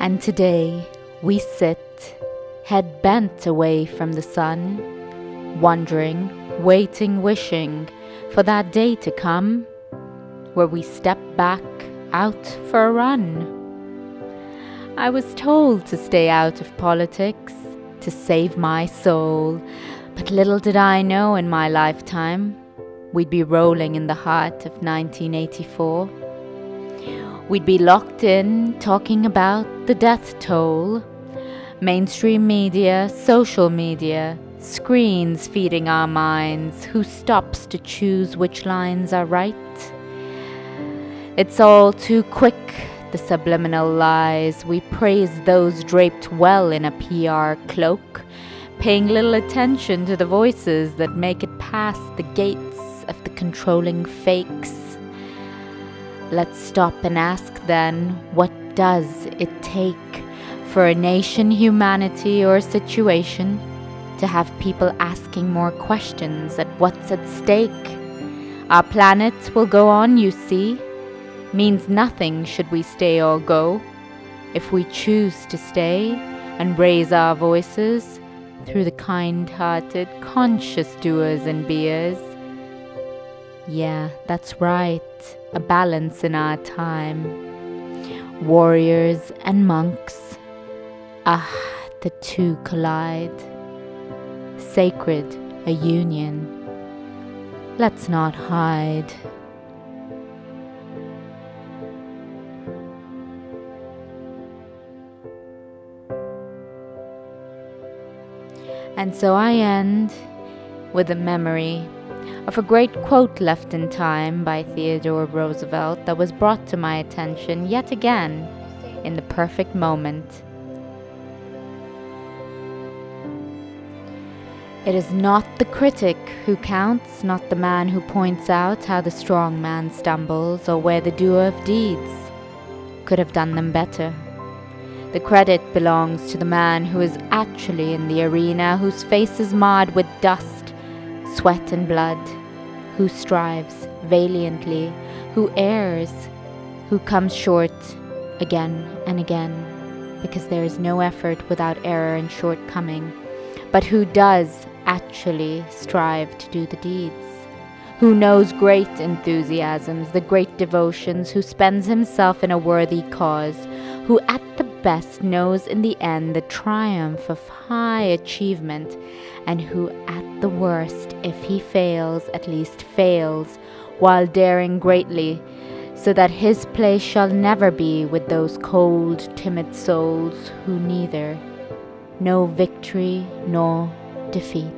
And today we sit, head bent away from the sun, wondering, waiting, wishing for that day to come where we step back out for a run. I was told to stay out of politics, to save my soul, but little did I know in my lifetime we'd be rolling in the heart of 1984. We'd be locked in talking about the death toll. Mainstream media, social media, screens feeding our minds. Who stops to choose which lines are right? It's all too quick, the subliminal lies. We praise those draped well in a PR cloak, paying little attention to the voices that make it past the gates of the controlling fakes. Let's stop and ask then what does it take for a nation, humanity, or situation to have people asking more questions at what's at stake? Our planet will go on, you see, means nothing should we stay or go. If we choose to stay and raise our voices through the kind hearted, conscious doers and beers, yeah, that's right, a balance in our time. Warriors and monks, ah, the two collide. Sacred, a union. Let's not hide. And so I end with a memory of a great quote left in time by Theodore Roosevelt that was brought to my attention yet again in the perfect moment. It is not the critic who counts, not the man who points out how the strong man stumbles or where the doer of deeds could have done them better. The credit belongs to the man who is actually in the arena, whose face is marred with dust, sweat, and blood who strives valiantly, who errs, who comes short again and again, because there is no effort without error and shortcoming, but who does actually strive to do the deeds, who knows great enthusiasms, the great devotions, who spends himself in a worthy cause, who at best knows in the end the triumph of high achievement, and who at the worst, if he fails, at least fails, while daring greatly, so that his place shall never be with those cold, timid souls who neither know victory nor defeat.